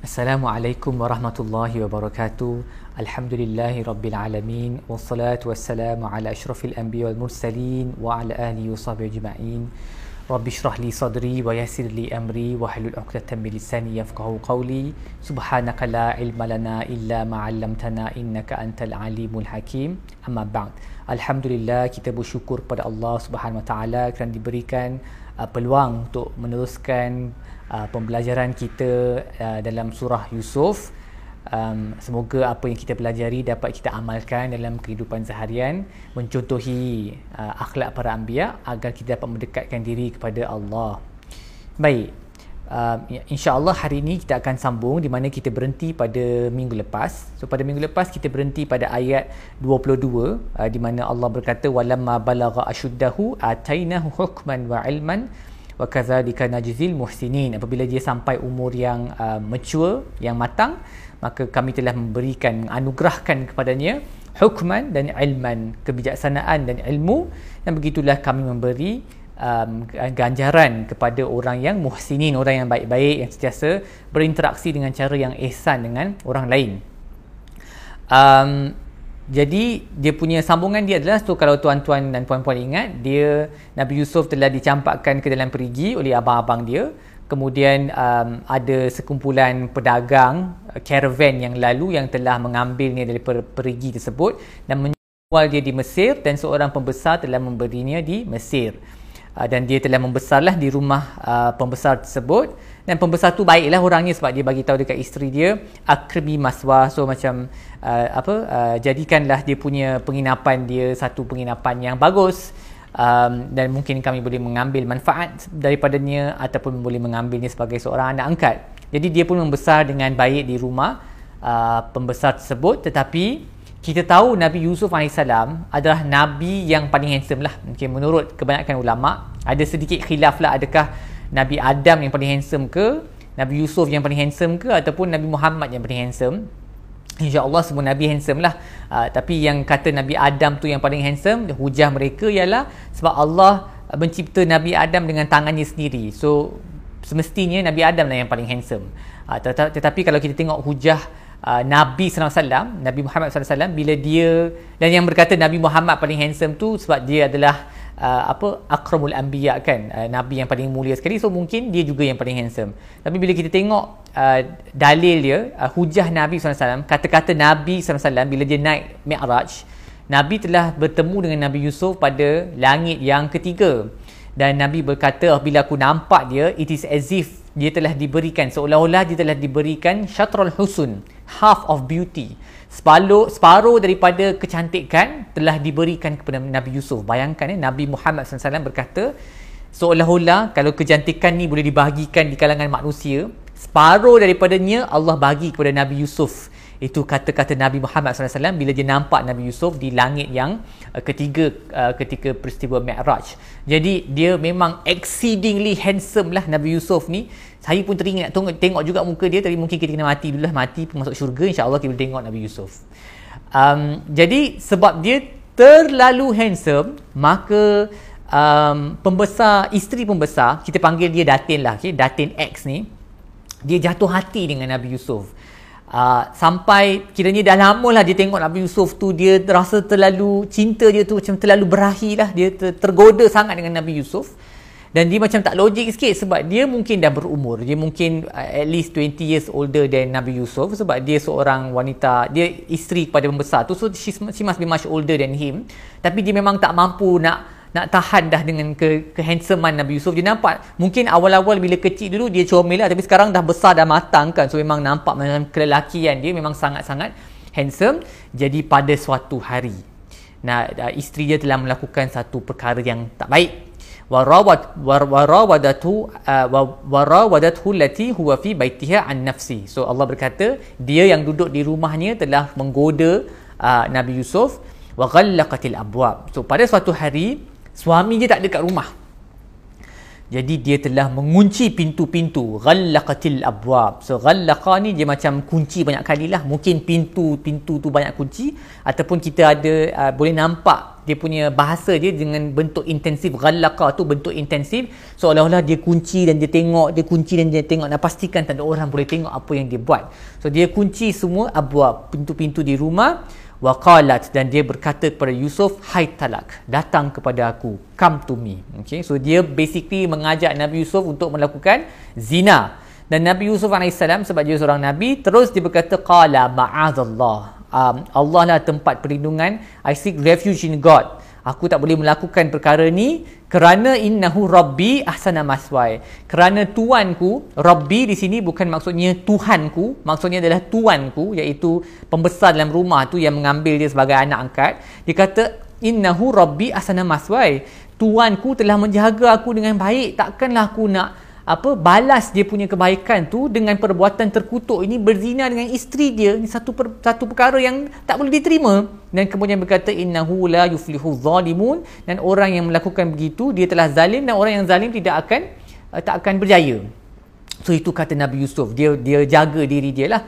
Assalamualaikum warahmatullahi wabarakatuh. Alhamdulillahi rabbil alamin wassalatu wassalamu ala asyrafil anbiya wal mursalin wa ala alihi washabihi ajma'in. Rabbi shrah li sadri wa yassir li amri wa hlul 'uqdatam min lisani yafqahu qawli. Subhanaka la ilma lana illa ma 'allamtana innaka antal alimul hakim. Amma ba'd. Alhamdulillah kita bersyukur kepada Allah Subhanahu wa taala kerana diberikan uh, peluang untuk meneruskan uh, pembelajaran kita uh, dalam surah Yusuf. Um, semoga apa yang kita pelajari dapat kita amalkan dalam kehidupan seharian mencontohi uh, akhlak para anbiya agar kita dapat mendekatkan diri kepada Allah. Baik. Uh, InsyaAllah hari ini kita akan sambung di mana kita berhenti pada minggu lepas. So pada minggu lepas kita berhenti pada ayat 22 uh, di mana Allah berkata walamma balagha ashuddahu atainahu hukman wa ilman wa kadzalika najzil muhsinin. Apabila dia sampai umur yang uh, mature yang matang maka kami telah memberikan anugerahkan kepadanya hukman dan ilman kebijaksanaan dan ilmu. Dan begitulah kami memberi um, ganjaran kepada orang yang muhsinin orang yang baik-baik yang sentiasa berinteraksi dengan cara yang ihsan dengan orang lain. Um, jadi dia punya sambungan dia adalah so kalau tuan-tuan dan puan-puan ingat dia Nabi Yusuf telah dicampakkan ke dalam perigi oleh abang-abang dia. Kemudian um, ada sekumpulan pedagang uh, caravan yang lalu yang telah mengambilnya dari per- perigi tersebut dan menjual dia di Mesir dan seorang pembesar telah memberinya di Mesir. Uh, dan dia telah membesarlah di rumah uh, pembesar tersebut dan pembesar tu baiklah orangnya sebab dia bagi tahu dekat isteri dia akrimi maswa so macam uh, apa uh, jadikanlah dia punya penginapan dia satu penginapan yang bagus. Um, dan mungkin kami boleh mengambil manfaat daripadanya ataupun boleh mengambilnya sebagai seorang anak angkat. Jadi dia pun membesar dengan baik di rumah uh, pembesar tersebut. Tetapi kita tahu Nabi Yusuf AS adalah Nabi yang paling handsome lah. Mungkin menurut kebanyakan ulama ada sedikit khilaf lah adakah Nabi Adam yang paling handsome ke? Nabi Yusuf yang paling handsome ke? Ataupun Nabi Muhammad yang paling handsome? InsyaAllah semua Nabi handsome lah. Uh, Tapi yang kata Nabi Adam tu yang paling handsome Hujah mereka ialah Sebab Allah mencipta Nabi Adam dengan tangannya sendiri. So semestinya Nabi Adam lah yang paling handsome. Uh, tet- Tetapi kalau kita tengok hujah uh, Nabi SAW Nabi Muhammad SAW Bila dia Dan yang berkata Nabi Muhammad paling handsome tu Sebab dia adalah uh, apa akramul anbiya kan uh, nabi yang paling mulia sekali. So mungkin dia juga yang paling handsome. Tapi bila kita tengok uh, dalil dia uh, hujah nabi SAW kata-kata nabi SAW bila dia naik mi'raj nabi telah bertemu dengan nabi Yusuf pada langit yang ketiga. Dan nabi berkata bila aku nampak dia it is as if dia telah diberikan seolah-olah dia telah diberikan syatrul husun half of beauty separuh, separuh daripada kecantikan telah diberikan kepada Nabi Yusuf. Bayangkan ya, Nabi Muhammad SAW berkata, seolah-olah kalau kecantikan ni boleh dibahagikan di kalangan manusia, separuh daripadanya Allah bagi kepada Nabi Yusuf. Itu kata-kata Nabi Muhammad SAW bila dia nampak Nabi Yusuf di langit yang uh, ketiga uh, ketika peristiwa Mi'raj. Jadi dia memang exceedingly handsome lah Nabi Yusuf ni. Saya pun teringat tengok, tengok juga muka dia tapi mungkin kita kena mati dulu lah. Mati pun masuk syurga insyaAllah kita boleh tengok Nabi Yusuf. Um, jadi sebab dia terlalu handsome maka um, pembesar, isteri pembesar kita panggil dia Datin lah. Okay? Datin X ni dia jatuh hati dengan Nabi Yusuf. Uh, sampai kiranya dah lama lah dia tengok Nabi Yusuf tu dia rasa terlalu cinta dia tu macam terlalu berahi lah. Dia ter, tergoda sangat dengan Nabi Yusuf. Dan dia macam tak logik sikit sebab dia mungkin dah berumur. Dia mungkin uh, at least 20 years older than Nabi Yusuf sebab dia seorang wanita dia isteri kepada pembesar tu. So she, she must be much older than him. Tapi dia memang tak mampu nak nak tahan dah dengan ke kehandsomean Nabi Yusuf. Dia nampak mungkin awal-awal bila kecil dulu dia comel lah tapi sekarang dah besar dah matang kan. So memang nampak macam kelelakian dia memang sangat-sangat handsome. Jadi pada suatu hari nah isteri dia telah melakukan satu perkara yang tak baik. Warawat warawadatu warawadathu allati huwa fi baitiha an nafsi. So Allah berkata dia yang duduk di rumahnya telah menggoda uh, Nabi Yusuf. Wa ghallaqatil abwab. So pada suatu hari suami dia tak ada kat rumah. Jadi dia telah mengunci pintu-pintu ghallaqatil abwab. So ghallaqa ni dia macam kunci banyak kali lah. Mungkin pintu-pintu tu banyak kunci ataupun kita ada uh, boleh nampak dia punya bahasa dia dengan bentuk intensif. Ghallaqa tu bentuk intensif. Seolah-olah dia kunci dan dia tengok dia kunci dan dia tengok. Nak pastikan tak ada orang boleh tengok apa yang dia buat. So dia kunci semua abwab pintu-pintu di rumah waqalat dan dia berkata kepada Yusuf hai talak datang kepada aku come to me. Okay so dia basically mengajak Nabi Yusuf untuk melakukan zina. Dan Nabi Yusuf AS sebab dia seorang Nabi terus dia berkata qala ma'azallah um, Allah lah tempat perlindungan I seek refuge in God aku tak boleh melakukan perkara ni kerana innahu rabbi ahsana maswai. Kerana tuanku rabbi di sini bukan maksudnya tuhanku maksudnya adalah tuanku iaitu pembesar dalam rumah tu yang mengambil dia sebagai anak angkat. Dia kata innahu rabbi ahsana maswai. Tuanku telah menjaga aku dengan baik. Takkanlah aku nak apa? Balas dia punya kebaikan tu dengan perbuatan terkutuk ini berzina dengan isteri dia. Ini satu per, satu perkara yang tak boleh diterima. Dan kemudian berkata innahu la yuflihu zalimun. Dan orang yang melakukan begitu dia telah zalim dan orang yang zalim tidak akan uh, tak akan berjaya. So itu kata Nabi Yusuf. Dia dia jaga diri dia lah.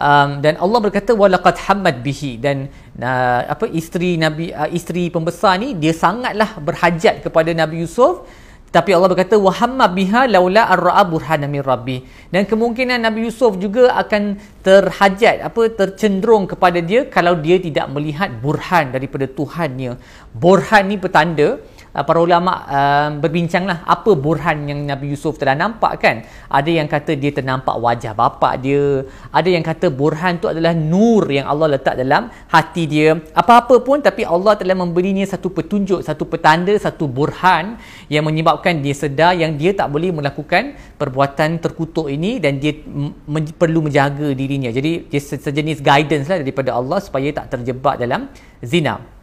Um, dan Allah berkata walaqad hammad bihi. Dan uh, apa isteri Nabi uh, isteri pembesar ni dia sangatlah berhajat kepada Nabi Yusuf tapi Allah berkata wahamma biha laula arra'a burhana min rabbi. Dan kemungkinan Nabi Yusuf juga akan terhajat apa tercenderung kepada dia kalau dia tidak melihat burhan daripada Tuhannya. Burhan ni petanda uh, para ulama uh, berbincanglah apa burhan yang Nabi Yusuf telah nampak kan ada yang kata dia ternampak wajah bapa dia. Ada yang kata burhan tu adalah nur yang Allah letak dalam hati dia. Apa-apa pun tapi Allah telah memberinya satu petunjuk satu petanda satu burhan yang menyebabkan dia sedar yang dia tak boleh melakukan perbuatan terkutuk ini dan dia men- perlu menjaga dirinya. Jadi dia sejenis guidance lah daripada Allah supaya tak terjebak dalam zina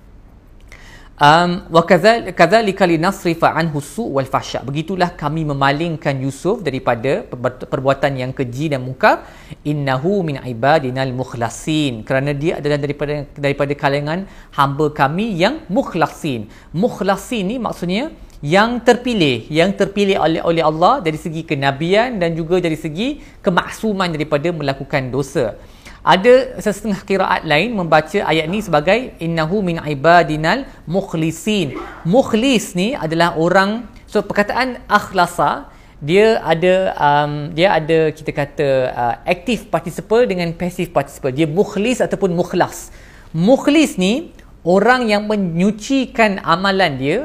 Um, wa kadzalika linasrifa anhu su wal fahsya. Begitulah kami memalingkan Yusuf daripada perbuatan yang keji dan mungkar. Innahu min ibadinal mukhlasin. Kerana dia adalah daripada daripada kalangan hamba kami yang mukhlasin. Mukhlasin ni maksudnya yang terpilih, yang terpilih oleh oleh Allah dari segi kenabian dan juga dari segi kemaksuman daripada melakukan dosa. Ada setengah kiraat lain membaca ayat ni sebagai innahu min ibadinal mukhlisin. Mukhlis ni adalah orang so perkataan akhlasa dia ada um, dia ada kita kata uh, active participle dengan passive participle. Dia mukhlis ataupun mukhlas. Mukhlis ni orang yang menyucikan amalan dia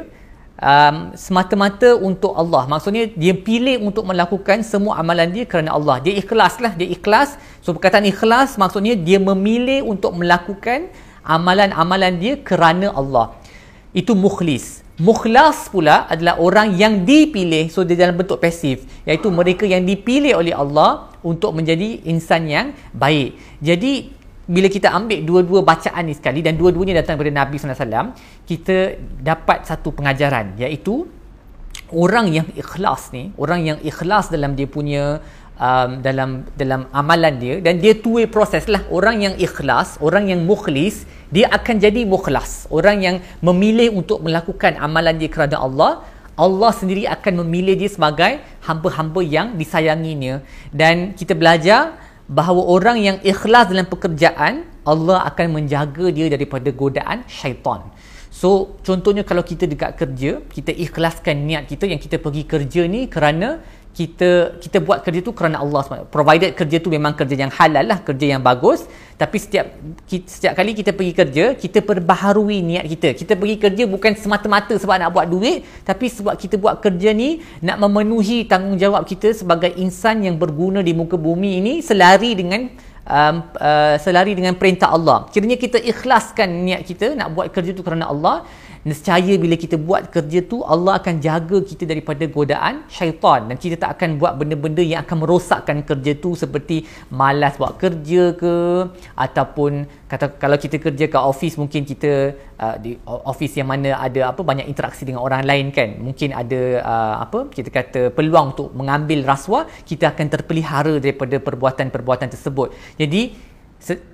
um, semata-mata untuk Allah. Maksudnya dia pilih untuk melakukan semua amalan dia kerana Allah. Dia ikhlas lah. Dia ikhlas. So perkataan ikhlas maksudnya dia memilih untuk melakukan amalan-amalan dia kerana Allah. Itu mukhlis. Mukhlas pula adalah orang yang dipilih. So dia dalam bentuk pasif. Iaitu mereka yang dipilih oleh Allah untuk menjadi insan yang baik. Jadi bila kita ambil dua-dua bacaan ni sekali dan dua-duanya datang daripada Nabi SAW kita dapat satu pengajaran iaitu orang yang ikhlas ni orang yang ikhlas dalam dia punya um, dalam dalam amalan dia dan dia two way process lah. Orang yang ikhlas orang yang mukhlis dia akan jadi mukhlas. Orang yang memilih untuk melakukan amalan dia kerana Allah Allah sendiri akan memilih dia sebagai hamba-hamba yang disayanginya. Dan kita belajar bahawa orang yang ikhlas dalam pekerjaan Allah akan menjaga dia daripada godaan syaitan. So contohnya kalau kita dekat kerja, kita ikhlaskan niat kita yang kita pergi kerja ni kerana kita kita buat kerja tu kerana Allah SWT. Provided kerja tu memang kerja yang halal lah, kerja yang bagus. Tapi setiap setiap kali kita pergi kerja, kita perbaharui niat kita. Kita pergi kerja bukan semata-mata sebab nak buat duit, tapi sebab kita buat kerja ni nak memenuhi tanggungjawab kita sebagai insan yang berguna di muka bumi ini selari dengan um, uh, selari dengan perintah Allah. Kiranya kita ikhlaskan niat kita nak buat kerja tu kerana Allah nescaya bila kita buat kerja tu Allah akan jaga kita daripada godaan syaitan. Dan kita tak akan buat benda-benda yang akan merosakkan kerja tu seperti malas buat kerja ke ataupun kata kalau kita kerja kat office mungkin kita uh, di office yang mana ada apa banyak interaksi dengan orang lain kan. Mungkin ada uh, apa kita kata peluang untuk mengambil rasuah kita akan terpelihara daripada perbuatan-perbuatan tersebut. Jadi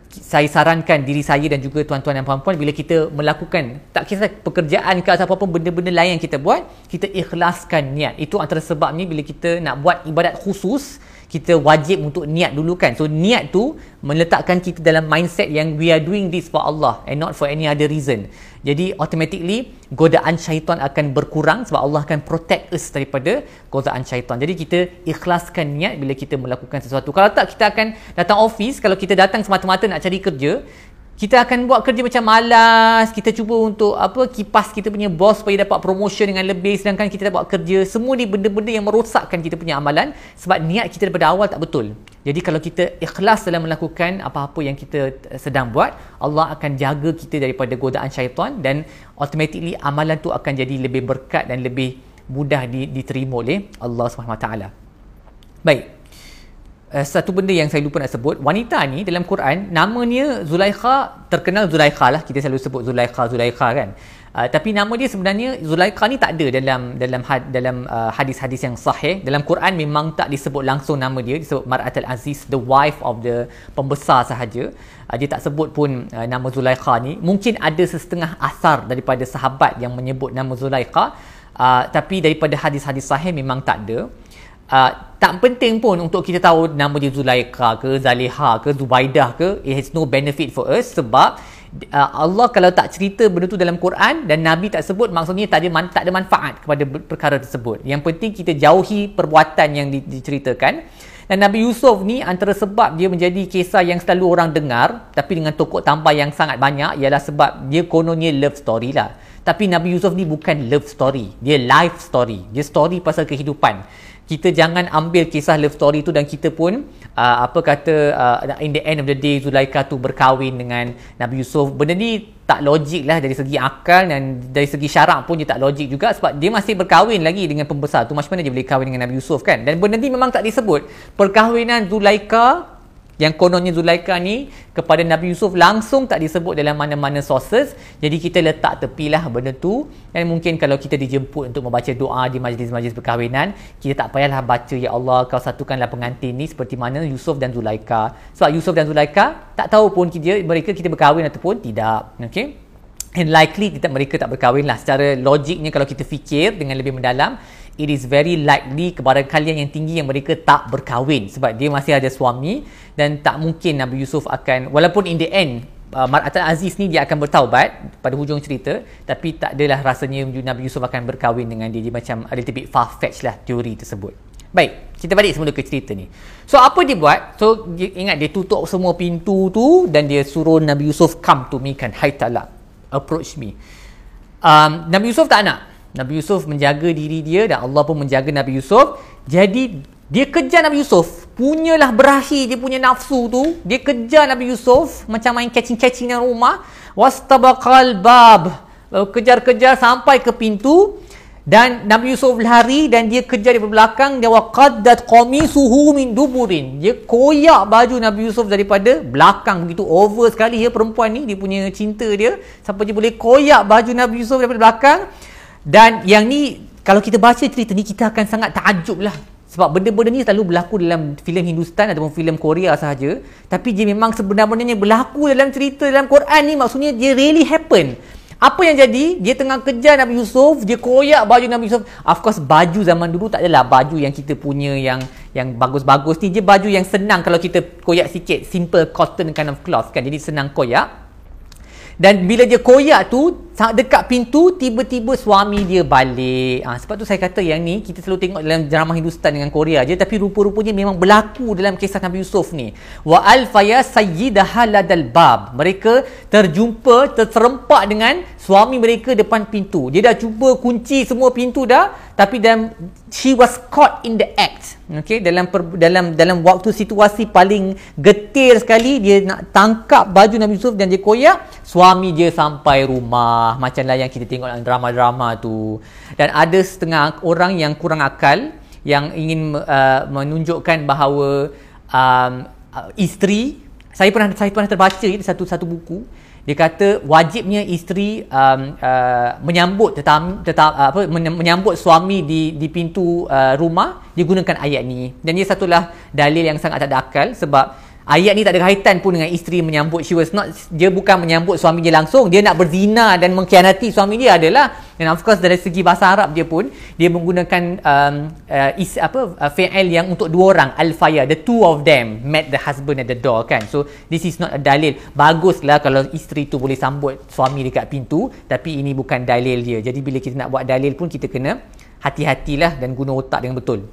saya sarankan diri saya dan juga tuan-tuan dan puan-puan bila kita melakukan tak kisah pekerjaan ke atau apa benda-benda lain yang kita buat kita ikhlaskan niat. Itu antara sebabnya bila kita nak buat ibadat khusus kita wajib untuk niat dulu kan. So niat tu meletakkan kita dalam mindset yang we are doing this for Allah and not for any other reason jadi automatically godaan syaitan akan berkurang sebab Allah akan protect us daripada godaan syaitan. Jadi kita ikhlaskan niat bila kita melakukan sesuatu. Kalau tak kita akan datang office. Kalau kita datang semata-mata nak cari kerja kita akan buat kerja macam malas kita cuba untuk apa kipas kita punya bos supaya dapat promotion dengan lebih sedangkan kita buat kerja. Semua ni benda-benda yang merosakkan kita punya amalan sebab niat kita daripada awal tak betul. Jadi kalau kita ikhlas dalam melakukan apa-apa yang kita sedang buat Allah akan jaga kita daripada godaan syaitan dan automatically amalan tu akan jadi lebih berkat dan lebih mudah diterima oleh Allah SWT baik uh, satu benda yang saya lupa nak sebut. Wanita ni dalam Quran namanya Zulaikha terkenal Zulaikha lah. Kita selalu sebut Zulaikha Zulaikha kan. Uh, tapi nama dia sebenarnya Zulaikha ni tak ada dalam dalam had, dalam uh, hadis-hadis yang sahih. Dalam Quran memang tak disebut langsung nama dia. Disebut Marat al-Aziz the wife of the pembesar sahaja. Uh, dia tak sebut pun uh, nama Zulaikha ni. Mungkin ada setengah asar daripada sahabat yang menyebut nama Zulaikha. Uh, tapi daripada hadis-hadis sahih memang tak ada uh, tak penting pun untuk kita tahu nama dia Zulaikha ke Zaliha ke Zubaidah ke it has no benefit for us sebab uh, Allah kalau tak cerita benda tu dalam Quran dan Nabi tak sebut maksudnya tak ada man, tak ada manfaat kepada perkara tersebut. Yang penting kita jauhi perbuatan yang di, diceritakan. Dan Nabi Yusuf ni antara sebab dia menjadi kisah yang selalu orang dengar tapi dengan tokok tambah yang sangat banyak ialah sebab dia kononnya love story lah. Tapi Nabi Yusuf ni bukan love story dia life story. Dia story pasal kehidupan kita jangan ambil kisah love story tu dan kita pun uh, apa kata uh, in the end of the day Zulaika tu berkahwin dengan Nabi Yusuf. Benda ni tak logik lah dari segi akal dan dari segi syarak pun dia tak logik juga sebab dia masih berkahwin lagi dengan pembesar tu. Macam mana dia boleh kahwin dengan Nabi Yusuf kan? Dan benda ni memang tak disebut. Perkahwinan Zulaika yang kononnya Zulaika ni kepada Nabi Yusuf langsung tak disebut dalam mana-mana sources. Jadi kita letak tepilah benda tu. Dan mungkin kalau kita dijemput untuk membaca doa di majlis-majlis perkahwinan kita tak payahlah baca Ya Allah kau satukanlah pengantin ni seperti mana Yusuf dan Zulaika sebab Yusuf dan Zulaika tak tahu pun kita, mereka kita berkahwin ataupun tidak. Okay? and likely kita, mereka tak berkahwin lah secara logiknya kalau kita fikir dengan lebih mendalam it is very likely kepada kalian yang tinggi yang mereka tak berkahwin sebab dia masih ada suami dan tak mungkin Nabi Yusuf akan walaupun in the end uh, Mar'atul Aziz ni dia akan bertaubat pada hujung cerita tapi tak adalah rasanya Nabi Yusuf akan berkahwin dengan dia. Dia macam a little bit far-fetched lah teori tersebut. Baik kita balik semula ke cerita ni. So apa dia buat? So dia, ingat dia tutup semua pintu tu dan dia suruh Nabi Yusuf come to me kan hai talak approach me. Um, Nabi Yusuf tak nak Nabi Yusuf menjaga diri dia dan Allah pun menjaga Nabi Yusuf. Jadi dia kejar Nabi Yusuf. Punyalah berakhir dia punya nafsu tu. Dia kejar Nabi Yusuf macam main catching-catching dalam rumah. Wastabaqal bab. Kejar-kejar sampai ke pintu dan Nabi Yusuf lari dan dia kejar di belakang dia waqaddat qamisuhu min duburin dia koyak baju Nabi Yusuf daripada belakang begitu over sekali ya perempuan ni dia punya cinta dia sampai dia boleh koyak baju Nabi Yusuf daripada belakang dan yang ni kalau kita baca cerita ni kita akan sangat takjub lah. Sebab benda-benda ni selalu berlaku dalam filem Hindustan ataupun filem Korea sahaja. Tapi dia memang sebenarnya berlaku dalam cerita dalam Quran ni. Maksudnya dia really happen. Apa yang jadi? Dia tengah kejar Nabi Yusuf dia koyak baju Nabi Yusuf. Of course baju zaman dulu tak adalah baju yang kita punya yang yang bagus-bagus ni. Dia baju yang senang kalau kita koyak sikit. Simple cotton kind of cloth kan. Jadi senang koyak. Dan bila dia koyak tu dekat pintu tiba-tiba suami dia balik. Ha, sebab tu saya kata yang ni kita selalu tengok dalam drama Hindustan dengan Korea je tapi rupa-rupanya memang berlaku dalam kisah Nabi Yusuf ni. Wa alfaya sayyidaha ladal bab. Mereka terjumpa terserempak dengan suami mereka depan pintu. Dia dah cuba kunci semua pintu dah tapi dan she was caught in the act. Okey dalam per, dalam dalam waktu situasi paling getir sekali dia nak tangkap baju Nabi Yusuf dan dia koyak suami dia sampai rumah bawah macamlah yang kita tengok dalam drama-drama tu. Dan ada setengah orang yang kurang akal yang ingin uh, menunjukkan bahawa um, uh, isteri saya pernah saya pernah terbaca di satu satu buku. Dia kata wajibnya isteri um, uh, menyambut tetam, tetam uh, apa menyambut suami di di pintu uh, rumah dia gunakan ayat ni. Dan ia satulah dalil yang sangat tak ada akal sebab ayat ni tak ada kaitan pun dengan isteri menyambut. She was not dia bukan menyambut suami dia langsung. Dia nak berzina dan mengkhianati suami dia adalah dan of course dari segi bahasa Arab dia pun dia menggunakan um, uh, is, apa uh, fi'il yang untuk dua orang al-faya the two of them met the husband at the door kan? So this is not a dalil. Baguslah kalau isteri tu boleh sambut suami dekat pintu tapi ini bukan dalil dia. Jadi bila kita nak buat dalil pun kita kena hati-hatilah dan guna otak dengan betul.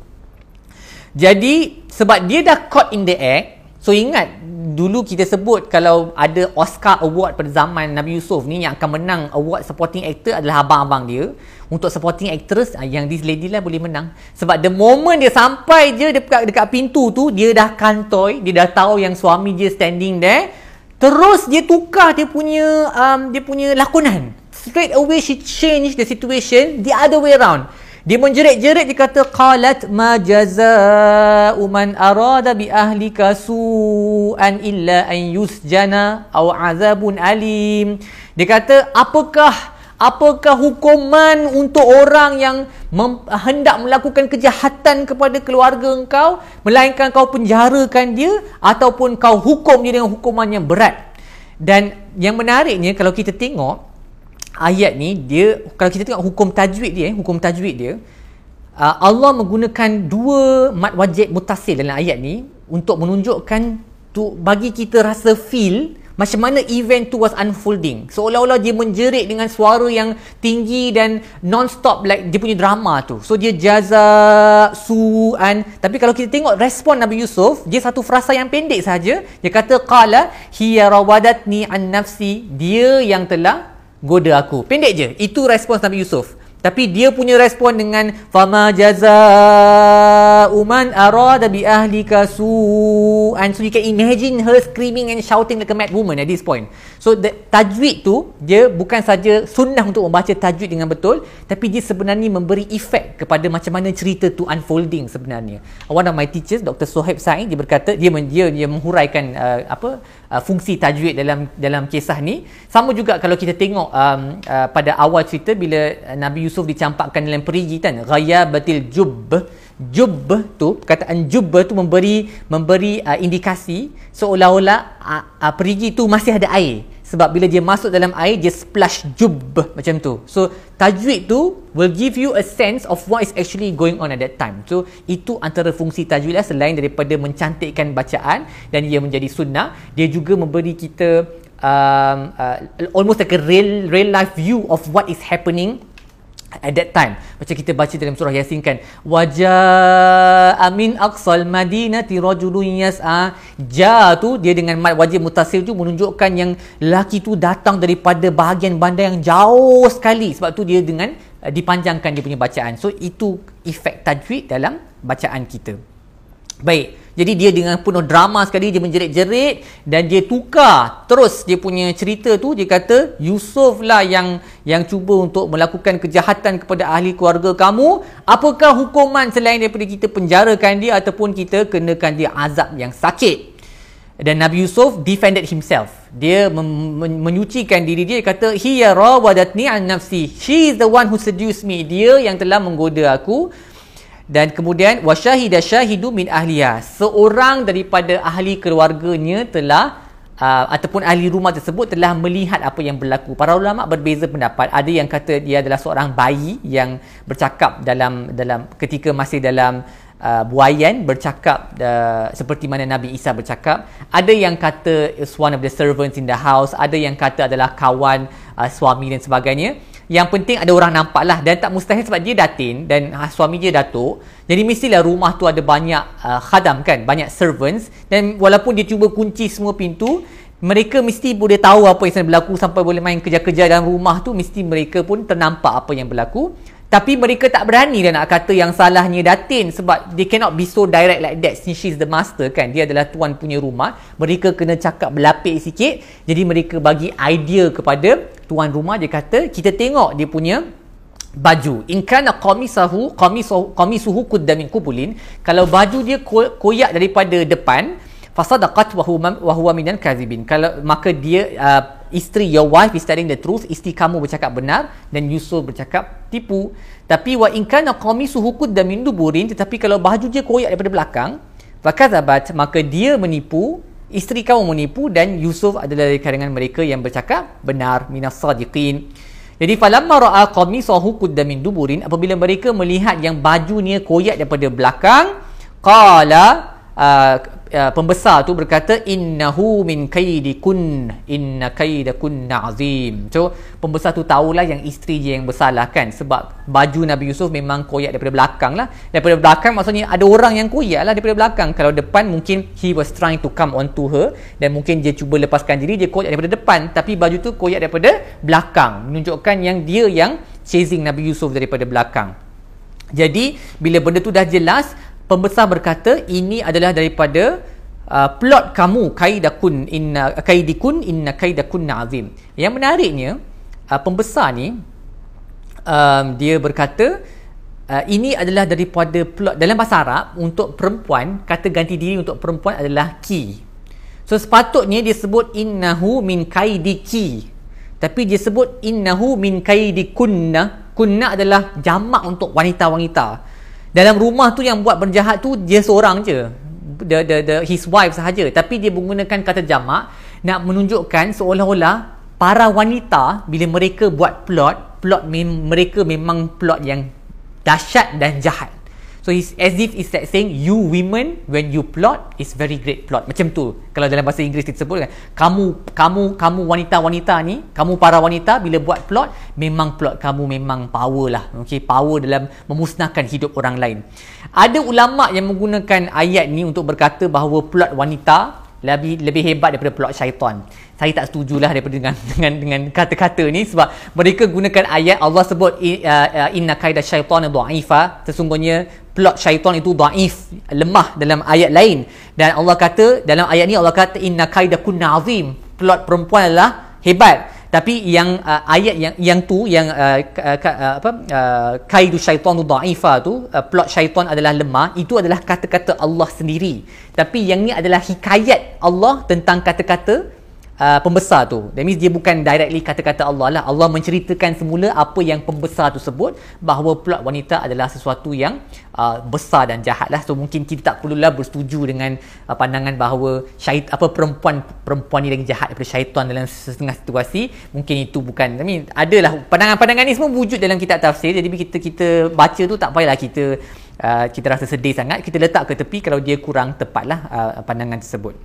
Jadi sebab dia dah caught in the act So ingat dulu kita sebut kalau ada Oscar Award pada zaman Nabi Yusuf ni yang akan menang award supporting actor adalah abang-abang dia. Untuk supporting actress ah, yang this lady lah boleh menang. Sebab the moment dia sampai je dekat dekat pintu tu dia dah kantoi, dia dah tahu yang suami dia standing there. Terus dia tukar dia punya um, dia punya lakonan. Straight away she change the situation the other way around. Dia menjerit-jerit dia kata qalat ma jazaa'u man arada bi ahlika su'an illa an yusjana aw azabun alim. Dia kata apakah apakah hukuman untuk orang yang mem- hendak melakukan kejahatan kepada keluarga engkau melainkan kau penjarakan dia ataupun kau hukum dia dengan hukuman yang berat. Dan yang menariknya kalau kita tengok ayat ni dia kalau kita tengok hukum tajwid dia eh, hukum tajwid dia uh, Allah menggunakan dua mat wajib mutasil dalam ayat ni untuk menunjukkan tu bagi kita rasa feel macam mana event tu was unfolding. Seolah-olah dia menjerit dengan suara yang tinggi dan non-stop like dia punya drama tu. So dia jaza su'an. Tapi kalau kita tengok respon Nabi Yusuf dia satu frasa yang pendek saja dia kata qala hiya rawadatni an nafsi. Dia yang telah goda aku. Pendek je. Itu respons Nabi Yusuf. Tapi dia punya respon dengan fama jazaa'u man arada bi ahlika su'an. So you can imagine her screaming and shouting like a mad woman at this point. So the tajwid tu dia bukan saja sunnah untuk membaca tajwid dengan betul, tapi dia sebenarnya memberi efek kepada macam mana cerita tu unfolding sebenarnya. One of my teachers Dr. Sohaib Said dia berkata dia dia, dia menghuraikan uh, apa uh, fungsi tajwid dalam dalam kisah ni. Sama juga kalau kita tengok um, uh, pada awal cerita bila Nabi Yusuf Yusuf dicampakkan dalam perigi kan ghayabatil jubb jubb tu perkataan jubb tu memberi memberi uh, indikasi seolah-olah uh, uh, perigi tu masih ada air sebab bila dia masuk dalam air dia splash jubb macam tu. So tajwid tu will give you a sense of what is actually going on at that time. So itu antara fungsi tajwid lah selain daripada mencantikkan bacaan dan ia menjadi sunnah dia juga memberi kita um, uh, almost like a real real life view of what is happening at that time macam kita baca dalam surah yasin kan wajah amin aqsal madinati rajulun yas'a. Ja tu dia dengan mad wajib mutasil tu menunjukkan yang lelaki tu datang daripada bahagian bandar yang jauh sekali. Sebab tu dia dengan uh, dipanjangkan dia punya bacaan. So itu efek tajwid dalam bacaan kita. Baik jadi dia dengan penuh drama sekali dia menjerit-jerit dan dia tukar terus dia punya cerita tu dia kata Yusuf lah yang yang cuba untuk melakukan kejahatan kepada ahli keluarga kamu. Apakah hukuman selain daripada kita penjarakan dia ataupun kita kenakan dia azab yang sakit? Dan Nabi Yusuf defended himself. Dia men- men- menyucikan diri. Dia kata, Hiya rawadatni an nafsi. She is the one who seduced me. Dia yang telah menggoda aku dan kemudian wasyahida syahidu min ahliya seorang daripada ahli keluarganya telah uh, ataupun ahli rumah tersebut telah melihat apa yang berlaku. Para ulama berbeza pendapat. Ada yang kata dia adalah seorang bayi yang bercakap dalam dalam ketika masih dalam uh, buayan bercakap uh, seperti mana Nabi Isa bercakap. Ada yang kata is one of the servants in the house. Ada yang kata adalah kawan uh, suami dan sebagainya yang penting ada orang nampak lah dan tak mustahil sebab dia datin dan uh, suami dia datuk. Jadi mestilah rumah tu ada banyak uh, khadam kan banyak servants. Dan walaupun dia cuba kunci semua pintu mereka mesti boleh tahu apa yang sedang berlaku sampai boleh main kerja-kerja dalam rumah tu. Mesti mereka pun ternampak apa yang berlaku tapi mereka tak berani dah nak kata yang salahnya datin sebab they cannot be so direct like that. Since she's the master kan dia adalah tuan punya rumah. Mereka kena cakap berlapik sikit. Jadi mereka bagi idea kepada tuan rumah. Dia kata kita tengok dia punya baju. In kana qamisahu qamisuhu qamisuhu qudda min qubulin kalau baju dia koyak daripada depan fasadaqat wa huwa wa huwa minal kazibin kalau maka dia uh, isteri your wife is telling the truth isteri kamu bercakap benar dan Yusuf bercakap tipu. Tapi wa in kana qamisuhu qudda min duburin tetapi kalau baju dia koyak daripada belakang fakazabat maka dia menipu isteri kamu menipu dan Yusuf adalah dari kalangan mereka yang bercakap benar minas sadiqin. Jadi falamma ra'a qamisahu qudda min duburin apabila mereka melihat yang bajunya koyak daripada belakang qala uh, uh, pembesar tu berkata innahu min kaidikun inna kaidakunna azim. So pembesar tu tahulah yang isteri dia yang bersalah kan sebab baju Nabi Yusuf memang koyak daripada belakang lah. Daripada belakang maksudnya ada orang yang koyak lah daripada belakang. Kalau depan mungkin he was trying to come on to her dan mungkin dia cuba lepaskan diri dia koyak daripada depan. Tapi baju tu koyak daripada belakang. Menunjukkan yang dia yang chasing Nabi Yusuf daripada belakang. Jadi bila benda tu dah jelas pembesar berkata ini adalah daripada uh, plot kamu kaidakun inna kaidikun inna kaidakun azim. Yang menariknya uh, pembesar ni um, dia berkata uh, ini adalah daripada plot dalam bahasa Arab untuk perempuan kata ganti diri untuk perempuan adalah ki. So sepatutnya dia sebut innahu min kaidiki. Tapi dia sebut innahu min kaidikunna. Kunna adalah jamak untuk wanita-wanita dalam rumah tu yang buat berjahat tu dia seorang je. The, the, the, his wife sahaja. Tapi dia menggunakan kata jamak nak menunjukkan seolah-olah para wanita bila mereka buat plot plot mem- mereka memang plot yang dahsyat dan jahat So he's as if it's like saying you women when you plot is very great plot. Macam tu. Kalau dalam bahasa Inggeris kita sebut kan, kamu kamu kamu wanita-wanita ni, kamu para wanita bila buat plot memang plot kamu memang power lah. Okay, power dalam memusnahkan hidup orang lain. Ada ulama yang menggunakan ayat ni untuk berkata bahawa plot wanita lebih lebih hebat daripada plot syaitan saya tak setujulah daripada dengan dengan dengan kata-kata ni sebab mereka gunakan ayat Allah sebut uh, uh, inna kaida syaitan dha'ifa sesungguhnya plot syaitan itu dhaif lemah dalam ayat lain. Dan Allah kata dalam ayat ni Allah kata inna kaida kunna azim. Plot perempuan adalah hebat. Tapi yang uh, ayat yang yang tu yang uh, uh, uh, apa uh, kaidu syaitan dhaifa tu uh, plot syaitan adalah lemah itu adalah kata-kata Allah sendiri. Tapi yang ni adalah hikayat Allah tentang kata-kata uh, pembesar tu. That means dia bukan directly kata-kata Allah lah. Allah menceritakan semula apa yang pembesar tu sebut bahawa plot wanita adalah sesuatu yang uh, besar dan jahat lah. So mungkin kita tak perlulah bersetuju dengan uh, pandangan bahawa syait, apa perempuan perempuan ni lagi jahat daripada syaitan dalam setengah situasi. Mungkin itu bukan. I mean, adalah pandangan-pandangan ni semua wujud dalam kitab tafsir. Jadi kita kita baca tu tak payahlah kita uh, kita rasa sedih sangat. Kita letak ke tepi kalau dia kurang tepatlah uh, pandangan tersebut.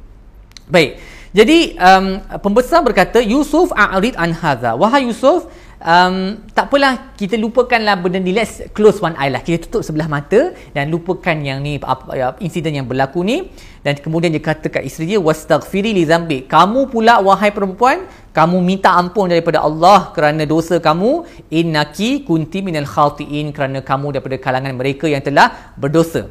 Baik. Jadi um, pembesar berkata Yusuf a'rid an hadza. Wahai Yusuf, um, tak apalah kita lupakanlah benda ni. Let's close one eye lah. Kita tutup sebelah mata dan lupakan yang ni apa ya, insiden yang berlaku ni dan kemudian dia kata kat isteri dia wastaghfiri li zambi. Kamu pula wahai perempuan, kamu minta ampun daripada Allah kerana dosa kamu. Innaki kunti minal khatiin kerana kamu daripada kalangan mereka yang telah berdosa.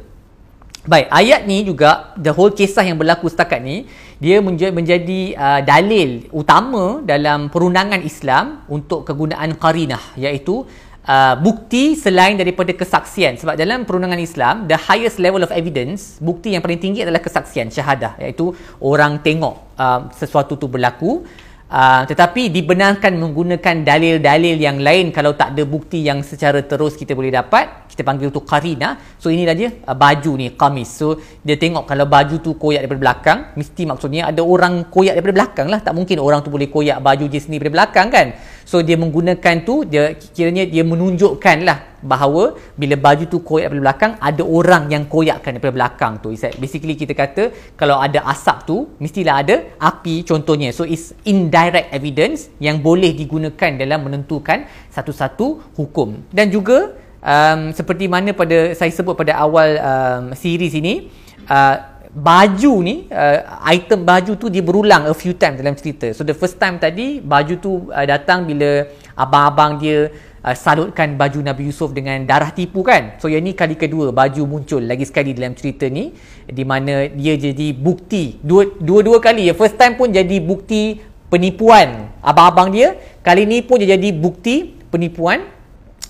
Baik, ayat ni juga the whole kisah yang berlaku setakat ni dia menjadi, menjadi uh, dalil utama dalam perundangan Islam untuk kegunaan qarinah iaitu uh, bukti selain daripada kesaksian. Sebab dalam perundangan Islam the highest level of evidence bukti yang paling tinggi adalah kesaksian syahadah iaitu orang tengok uh, sesuatu tu berlaku. Uh, tetapi dibenarkan menggunakan dalil-dalil yang lain kalau tak ada bukti yang secara terus kita boleh dapat kita panggil tu qarina so inilah dia uh, baju ni kamis. So dia tengok kalau baju tu koyak daripada belakang mesti maksudnya ada orang koyak daripada belakang lah. Tak mungkin orang tu boleh koyak baju dia sendiri daripada belakang kan? So dia menggunakan tu dia kiranya dia menunjukkan lah bahawa bila baju tu koyak daripada belakang ada orang yang koyakkan daripada belakang tu. Basically kita kata kalau ada asap tu mestilah ada api contohnya. So it's indirect evidence yang boleh digunakan dalam menentukan satu-satu hukum. Dan juga um, seperti mana pada saya sebut pada awal um, series ini uh, baju ni uh, item baju tu dia berulang a few times dalam cerita so the first time tadi baju tu uh, datang bila abang-abang dia uh, salutkan baju Nabi Yusuf dengan darah tipu kan. So yang ni kali kedua baju muncul lagi sekali dalam cerita ni di mana dia jadi bukti dua dua-dua kali ya. First time pun jadi bukti penipuan abang-abang dia. Kali ni pun dia jadi bukti penipuan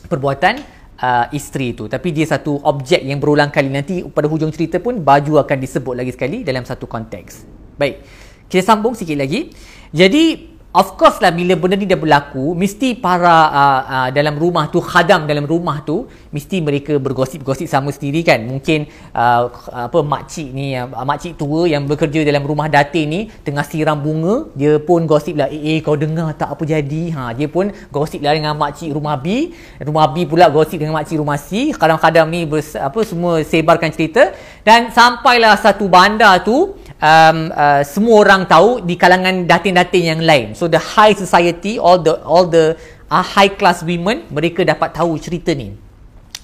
perbuatan uh, isteri tu. Tapi dia satu objek yang berulang kali nanti pada hujung cerita pun baju akan disebut lagi sekali dalam satu konteks. Baik. Kita sambung sikit lagi. Jadi Of course lah bila benda ni dah berlaku Mesti para uh, uh, dalam rumah tu Khadam dalam rumah tu Mesti mereka bergosip-gosip sama sendiri kan. Mungkin uh, apa makcik ni uh, Makcik tua yang bekerja dalam rumah datin ni Tengah siram bunga Dia pun gosip lah Eh, eh kau dengar tak apa jadi? Ha, Dia pun gosip lah dengan makcik rumah B. Rumah B pula gosip dengan makcik rumah C. Kadang-kadang ni bers, apa, semua sebarkan cerita. Dan sampailah satu bandar tu um, uh, semua orang tahu di kalangan datin-datin yang lain. So the high society, all the all the uh, high class women, mereka dapat tahu cerita ni.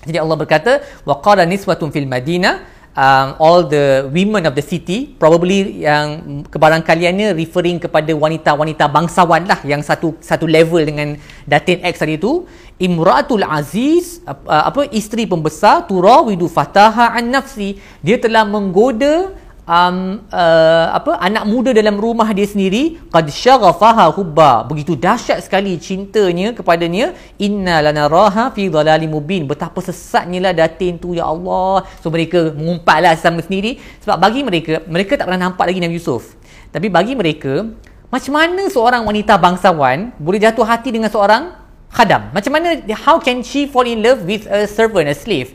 Jadi Allah berkata, wa qala niswatun fil Madinah, um, all the women of the city, probably yang kebarangkaliannya referring kepada wanita-wanita bangsawan lah yang satu satu level dengan datin X tadi tu, Imratul Aziz uh, apa isteri pembesar turawidu fataha an nafsi dia telah menggoda um, uh, apa anak muda dalam rumah dia sendiri qad syaghafaha hubba. Begitu dahsyat sekali cintanya kepadanya inna lanaraha fi dhalalim mubin. Betapa sesatnya lah datin tu ya Allah. So mereka mengumpatlah sama sendiri. Sebab bagi mereka mereka tak pernah nampak lagi Nabi Yusuf. Tapi bagi mereka macam mana seorang wanita bangsawan boleh jatuh hati dengan seorang khadam? Macam mana how can she fall in love with a servant a slave?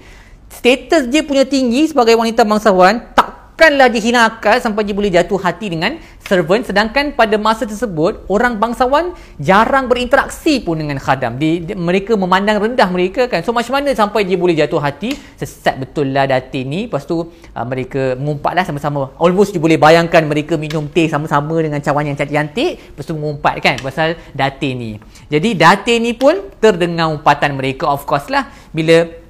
Status dia punya tinggi sebagai wanita bangsawan tak takkanlah dia hina akal sampai dia boleh jatuh hati dengan servant sedangkan pada masa tersebut orang bangsawan jarang berinteraksi pun dengan khadam. Di, di, mereka memandang rendah mereka kan. So macam mana sampai dia boleh jatuh hati? Sesat betul lah datin ni. Lepas tu uh, mereka mengumpatlah sama-sama. Almost dia boleh bayangkan mereka minum teh sama-sama dengan cawan yang cantik-cantik. Lepas tu mengumpat kan pasal datin ni. Jadi datin ni pun terdengar umpatan mereka of course lah. Bila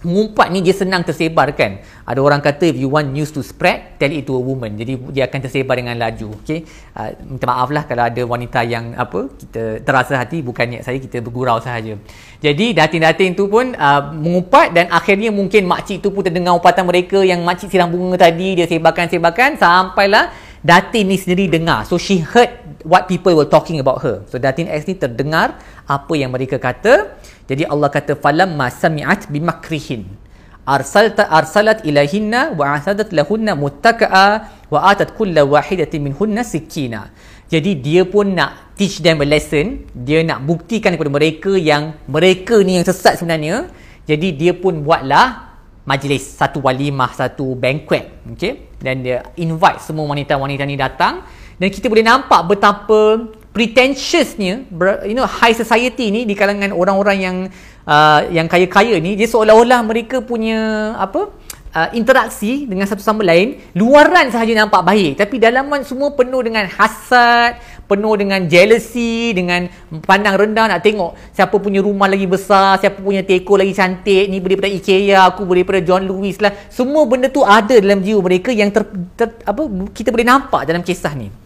Mengumpat ni dia senang tersebar kan. Ada orang kata if you want news to spread, tell it to a woman. Jadi dia akan tersebar dengan laju. Okay. Uh, minta maaf lah kalau ada wanita yang apa kita terasa hati bukan niat saya kita bergurau sahaja. Jadi datin-datin tu pun uh, mengumpat dan akhirnya mungkin makcik tu pun terdengar umpatan mereka yang makcik siram bunga tadi dia sebarkan-sebarkan sampailah datin ni sendiri dengar. So she heard what people were talking about her. So datin ni terdengar apa yang mereka kata jadi Allah kata falamma sami'at bimakrihin arsalta arsalat ilahinna wa asadat lahunna muttaka'a wa atat kulla wahidatin minhunna sikina. Jadi dia pun nak teach them a lesson, dia nak buktikan kepada mereka yang mereka ni yang sesat sebenarnya. Jadi dia pun buatlah majlis, satu walimah, satu banquet, okay? Dan dia invite semua wanita-wanita ni datang dan kita boleh nampak betapa pretentiousnya you know high society ni di kalangan orang-orang yang uh, yang kaya-kaya ni dia seolah-olah mereka punya apa uh, interaksi dengan satu sama lain luaran sahaja nampak baik. Tapi dalaman semua penuh dengan hasad penuh dengan jealousy dengan pandang rendah nak tengok siapa punya rumah lagi besar siapa punya teko lagi cantik ni boleh daripada IKEA aku boleh daripada John Lewis lah. Semua benda tu ada dalam jiwa mereka yang ter, ter, apa kita boleh nampak dalam kisah ni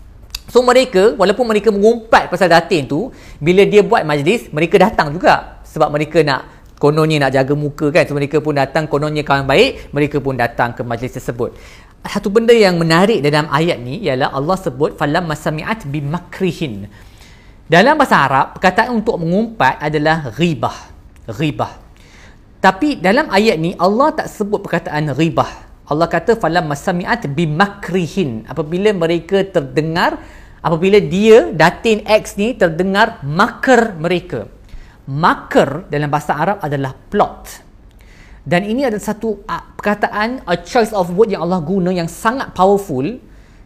So mereka walaupun mereka mengumpat pasal datin tu bila dia buat majlis mereka datang juga sebab mereka nak kononnya nak jaga muka kan so mereka pun datang kononnya kawan baik mereka pun datang ke majlis tersebut. Satu benda yang menarik dalam ayat ni ialah Allah sebut falam masami'at bimakrihin. Dalam bahasa Arab perkataan untuk mengumpat adalah ghibah. Ghibah. Tapi dalam ayat ni Allah tak sebut perkataan ghibah. Allah kata falam masami'at bimakrihin apabila mereka terdengar apabila dia datin X ni terdengar makar mereka. Makar dalam bahasa Arab adalah plot. Dan ini adalah satu uh, perkataan a choice of word yang Allah guna yang sangat powerful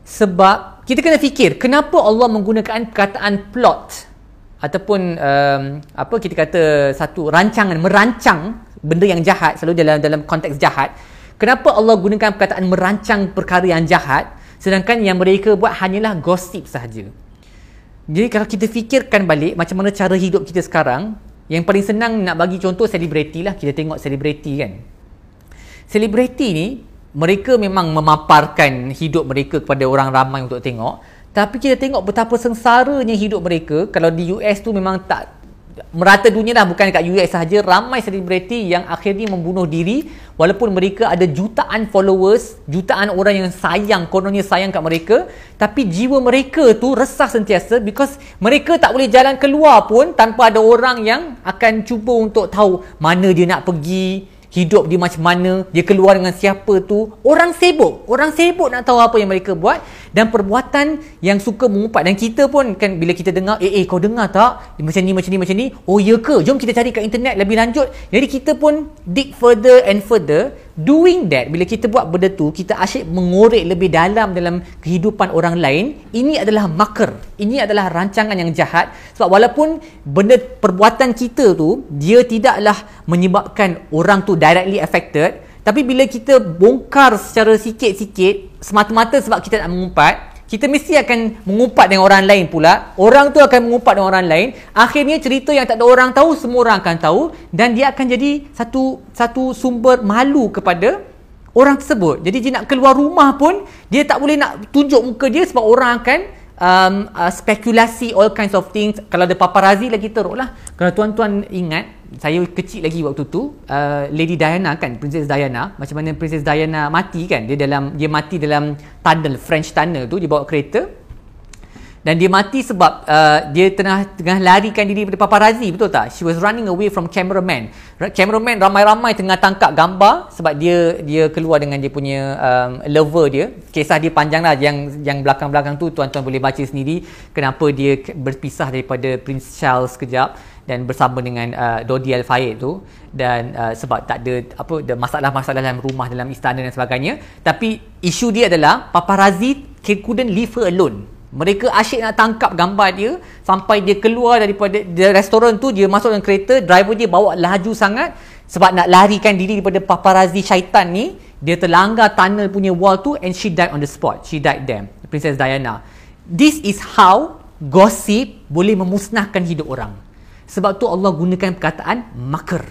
sebab kita kena fikir kenapa Allah menggunakan perkataan plot? Ataupun um, apa kita kata satu rancangan merancang benda yang jahat selalu dalam dalam konteks jahat. Kenapa Allah gunakan perkataan merancang perkara yang jahat sedangkan yang mereka buat hanyalah gosip sahaja. Jadi kalau kita fikirkan balik macam mana cara hidup kita sekarang, yang paling senang nak bagi contoh selebriti lah. Kita tengok selebriti kan. Selebriti ni mereka memang memaparkan hidup mereka kepada orang ramai untuk tengok. Tapi kita tengok betapa sengsaranya hidup mereka kalau di US tu memang tak merata dunia lah bukan dekat US sahaja ramai selebriti yang akhirnya membunuh diri walaupun mereka ada jutaan followers jutaan orang yang sayang kononnya sayang kat mereka. Tapi jiwa mereka tu resah sentiasa because mereka tak boleh jalan keluar pun tanpa ada orang yang akan cuba untuk tahu mana dia nak pergi hidup dia macam mana dia keluar dengan siapa tu. Orang sibuk orang sibuk nak tahu apa yang mereka buat dan perbuatan yang suka mengumpat. Dan kita pun kan bila kita dengar eh eh kau dengar tak? Macam ni macam ni macam ni. Oh ya ke? Jom kita cari kat internet lebih lanjut. Jadi kita pun dig further and further. Doing that bila kita buat benda tu kita asyik mengorek lebih dalam dalam kehidupan orang lain. Ini adalah makar. Ini adalah rancangan yang jahat. Sebab walaupun benda perbuatan kita tu dia tidaklah menyebabkan orang tu directly affected tapi bila kita bongkar secara sikit-sikit semata-mata sebab kita nak mengumpat kita mesti akan mengumpat dengan orang lain pula. Orang tu akan mengumpat dengan orang lain. Akhirnya cerita yang tak ada orang tahu semua orang akan tahu dan dia akan jadi satu satu sumber malu kepada orang tersebut. Jadi dia nak keluar rumah pun dia tak boleh nak tunjuk muka dia sebab orang akan um, uh, spekulasi all kinds of things. Kalau ada paparazzi lagi teruk lah kalau tuan-tuan ingat saya kecil lagi waktu tu uh, Lady Diana kan Princess Diana. Macam mana Princess Diana mati kan dia dalam dia mati dalam tunnel French tunnel tu dia bawa kereta. Dan dia mati sebab uh, dia tengah tengah larikan diri daripada paparazzi betul tak? She was running away from cameraman. Cameraman ramai-ramai tengah tangkap gambar sebab dia dia keluar dengan dia punya um, lover dia. Kisah dia panjang lah yang yang belakang-belakang tu tuan-tuan boleh baca sendiri kenapa dia berpisah daripada Prince Charles sekejap dan bersama dengan uh, Dodi Al Fayed tu dan uh, sebab tak ada apa ada masalah-masalah dalam rumah dalam istana dan sebagainya. Tapi isu dia adalah paparazzi couldn't leave her alone. Mereka asyik nak tangkap gambar dia sampai dia keluar daripada dia restoran tu dia masuk dalam kereta driver dia bawa laju sangat. Sebab nak larikan diri daripada paparazzi syaitan ni dia terlanggar tunnel punya wall tu and she died on the spot. She died there Princess Diana. This is how gossip boleh memusnahkan hidup orang sebab tu Allah gunakan perkataan makar.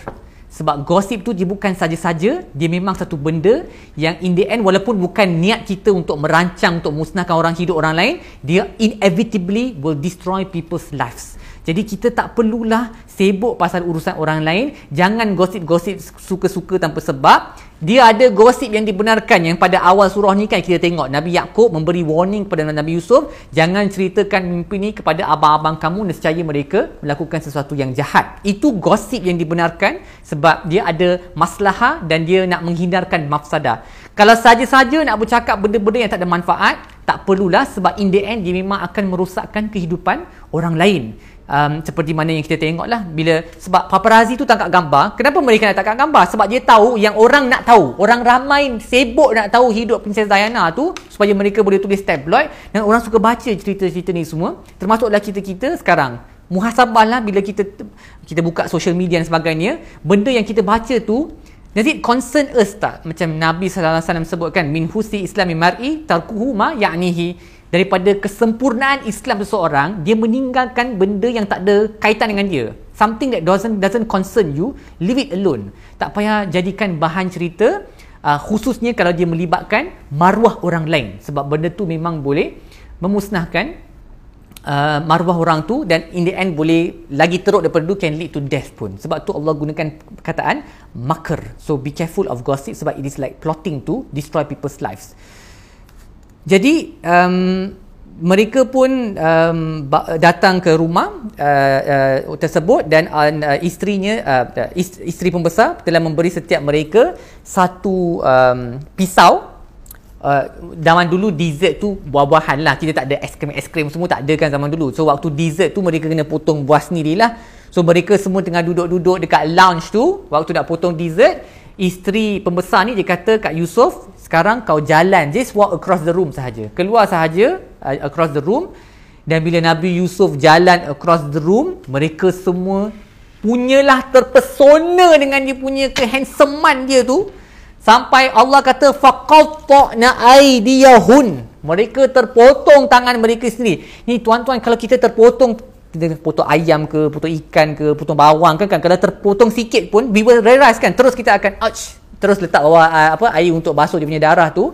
Sebab gosip tu dia bukan saja-saja, dia memang satu benda yang in the end walaupun bukan niat kita untuk merancang untuk musnahkan orang hidup orang lain, dia inevitably will destroy people's lives. Jadi kita tak perlulah sibuk pasal urusan orang lain. Jangan gosip-gosip suka-suka tanpa sebab. Dia ada gosip yang dibenarkan yang pada awal surah ni kan kita tengok Nabi Yaakob memberi warning kepada Nabi Yusuf jangan ceritakan mimpi ni kepada abang-abang kamu nescaya mereka melakukan sesuatu yang jahat. Itu gosip yang dibenarkan sebab dia ada maslahah dan dia nak menghindarkan mafsadah. Kalau saja-saja nak bercakap benda-benda yang tak ada manfaat, tak perlulah sebab in the end dia memang akan merosakkan kehidupan orang lain um, seperti mana yang kita tengok lah bila sebab paparazzi tu tangkap gambar kenapa mereka nak tangkap gambar? Sebab dia tahu yang orang nak tahu. Orang ramai sibuk nak tahu hidup Princess Diana tu supaya mereka boleh tulis tabloid. Dan orang suka baca cerita-cerita ni semua. Termasuklah kita-kita sekarang. Muhasabah lah bila kita kita buka social media dan sebagainya benda yang kita baca tu it concern us tak? Macam Nabi SAW sebutkan min husni islami mar'i tarkuhu ma ya'nihi daripada kesempurnaan Islam seseorang dia meninggalkan benda yang tak ada kaitan dengan dia. Something that doesn't doesn't concern you leave it alone. Tak payah jadikan bahan cerita uh, khususnya kalau dia melibatkan maruah orang lain. Sebab benda tu memang boleh memusnahkan uh, maruah orang tu dan in the end boleh lagi teruk daripada tu can lead to death pun. Sebab tu Allah gunakan perkataan makar so be careful of gossip sebab it is like plotting to destroy people's lives jadi um, mereka pun um, datang ke rumah uh, uh, tersebut dan uh, isterinya uh, isteri pembesar telah memberi setiap mereka satu um, pisau. Uh, zaman dulu dessert tu buah-buahan lah. Kita tak ada es krim es krim semua tak ada kan zaman dulu. So waktu dessert tu mereka kena potong buah sendirilah. So mereka semua tengah duduk-duduk dekat lounge tu waktu nak potong dessert isteri pembesar ni dia kata kat Yusof sekarang kau jalan just walk across the room sahaja. Keluar sahaja uh, across the room. Dan bila Nabi Yusuf jalan across the room mereka semua punyalah terpesona dengan dia punya kehandsomean dia tu. Sampai Allah kata faqatta'na aydiyahun. Mereka terpotong tangan mereka sendiri. Ni tuan-tuan kalau kita terpotong kita potong ayam ke, potong ikan ke, potong bawang kan kan? Kalau terpotong sikit pun we will realize kan? Terus kita akan ouch. terus letak bawah uh, apa air untuk basuh dia punya darah tu.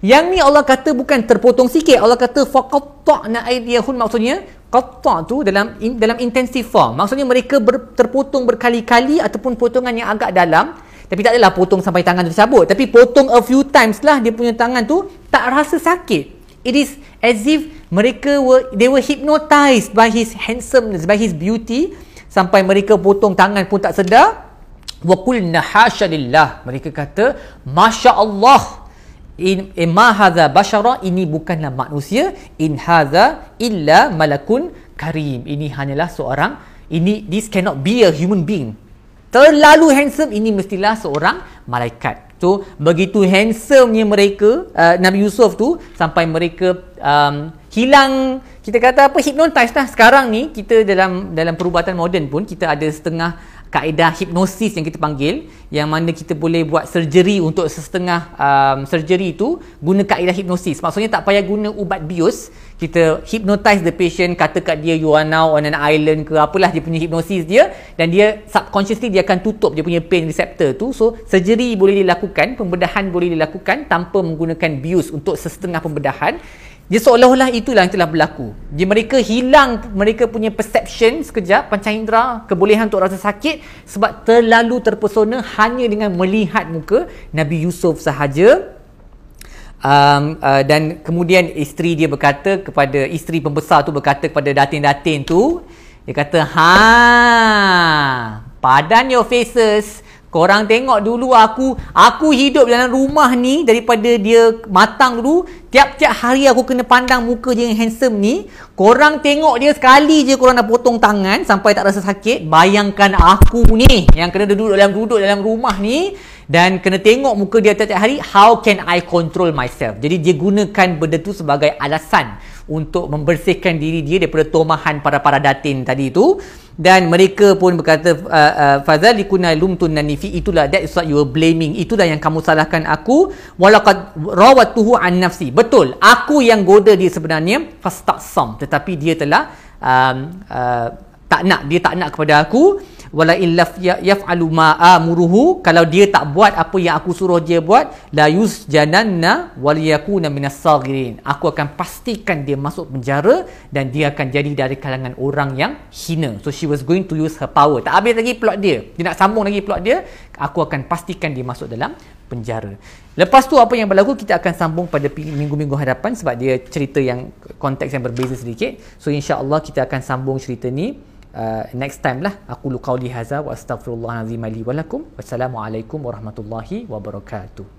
Yang ni Allah kata bukan terpotong sikit. Allah kata faqatta'na aydiyahun maksudnya qatta' tu dalam in, dalam intensive form. Maksudnya mereka ber, terpotong berkali-kali ataupun potongan yang agak dalam. Tapi tak adalah potong sampai tangan tu tercabut tapi potong a few times lah dia punya tangan tu tak rasa sakit It is as if mereka were they were hypnotized by his handsomeness, by his beauty sampai mereka potong tangan pun tak sedar. Wa qulna hasyalillah. Mereka kata, "Masya-Allah." in, in ma hadha bashara ini bukanlah manusia in hadha illa malakun karim ini hanyalah seorang ini this cannot be a human being terlalu handsome ini mestilah seorang malaikat so begitu handsomenya mereka uh, Nabi Yusuf tu sampai mereka um, hilang kita kata apa hypnotize lah. Sekarang ni kita dalam dalam perubatan moden pun kita ada setengah kaedah hipnosis yang kita panggil yang mana kita boleh buat surgery untuk setengah um, surgery itu guna kaedah hipnosis. Maksudnya tak payah guna ubat bius kita hypnotize the patient kata kat dia you are now on an island ke apalah dia punya hipnosis dia. Dan dia subconsciously dia akan tutup dia punya pain receptor tu. So surgery boleh dilakukan pembedahan boleh dilakukan tanpa menggunakan bius untuk setengah pembedahan dia seolah-olah itulah yang telah berlaku. Dia mereka hilang mereka punya perception sekejap pancaindera, kebolehan untuk rasa sakit sebab terlalu terpesona hanya dengan melihat muka Nabi Yusuf sahaja. Um, uh, dan kemudian isteri dia berkata kepada isteri pembesar tu berkata kepada datin-datin tu dia kata ha padan your faces Korang tengok dulu aku Aku hidup dalam rumah ni Daripada dia matang dulu Tiap-tiap hari aku kena pandang muka dia yang handsome ni Korang tengok dia sekali je Korang dah potong tangan Sampai tak rasa sakit Bayangkan aku ni Yang kena duduk dalam duduk dalam rumah ni Dan kena tengok muka dia tiap-tiap hari How can I control myself? Jadi dia gunakan benda tu sebagai alasan Untuk membersihkan diri dia Daripada tomahan para-para datin tadi tu. Dan mereka pun berkata uh, uh, fadzalikuna lumtun nanifi itulah that is what you were blaming. Itulah yang kamu salahkan aku. Walaqad rawatuhu an nafsi. Betul aku yang goda dia sebenarnya fastaqsam. Tetapi dia telah um, uh, tak nak dia tak nak kepada aku wala illaf ya, yaf'alu ma amuruhu. Kalau dia tak buat apa yang aku suruh dia buat la yusjananna wal yakuna minas saghirin. Aku akan pastikan dia masuk penjara dan dia akan jadi dari kalangan orang yang hina. So she was going to use her power. Tak habis lagi plot dia. Dia nak sambung lagi plot dia. Aku akan pastikan dia masuk dalam penjara. Lepas tu apa yang berlaku? Kita akan sambung pada minggu-minggu hadapan sebab dia cerita yang konteks yang berbeza sedikit. So insya-Allah kita akan sambung cerita ni uh, next time lah. Aku lu qauli hadza wa astaghfirullahalazim li wa lakum. Wassalamualaikum warahmatullahi wabarakatuh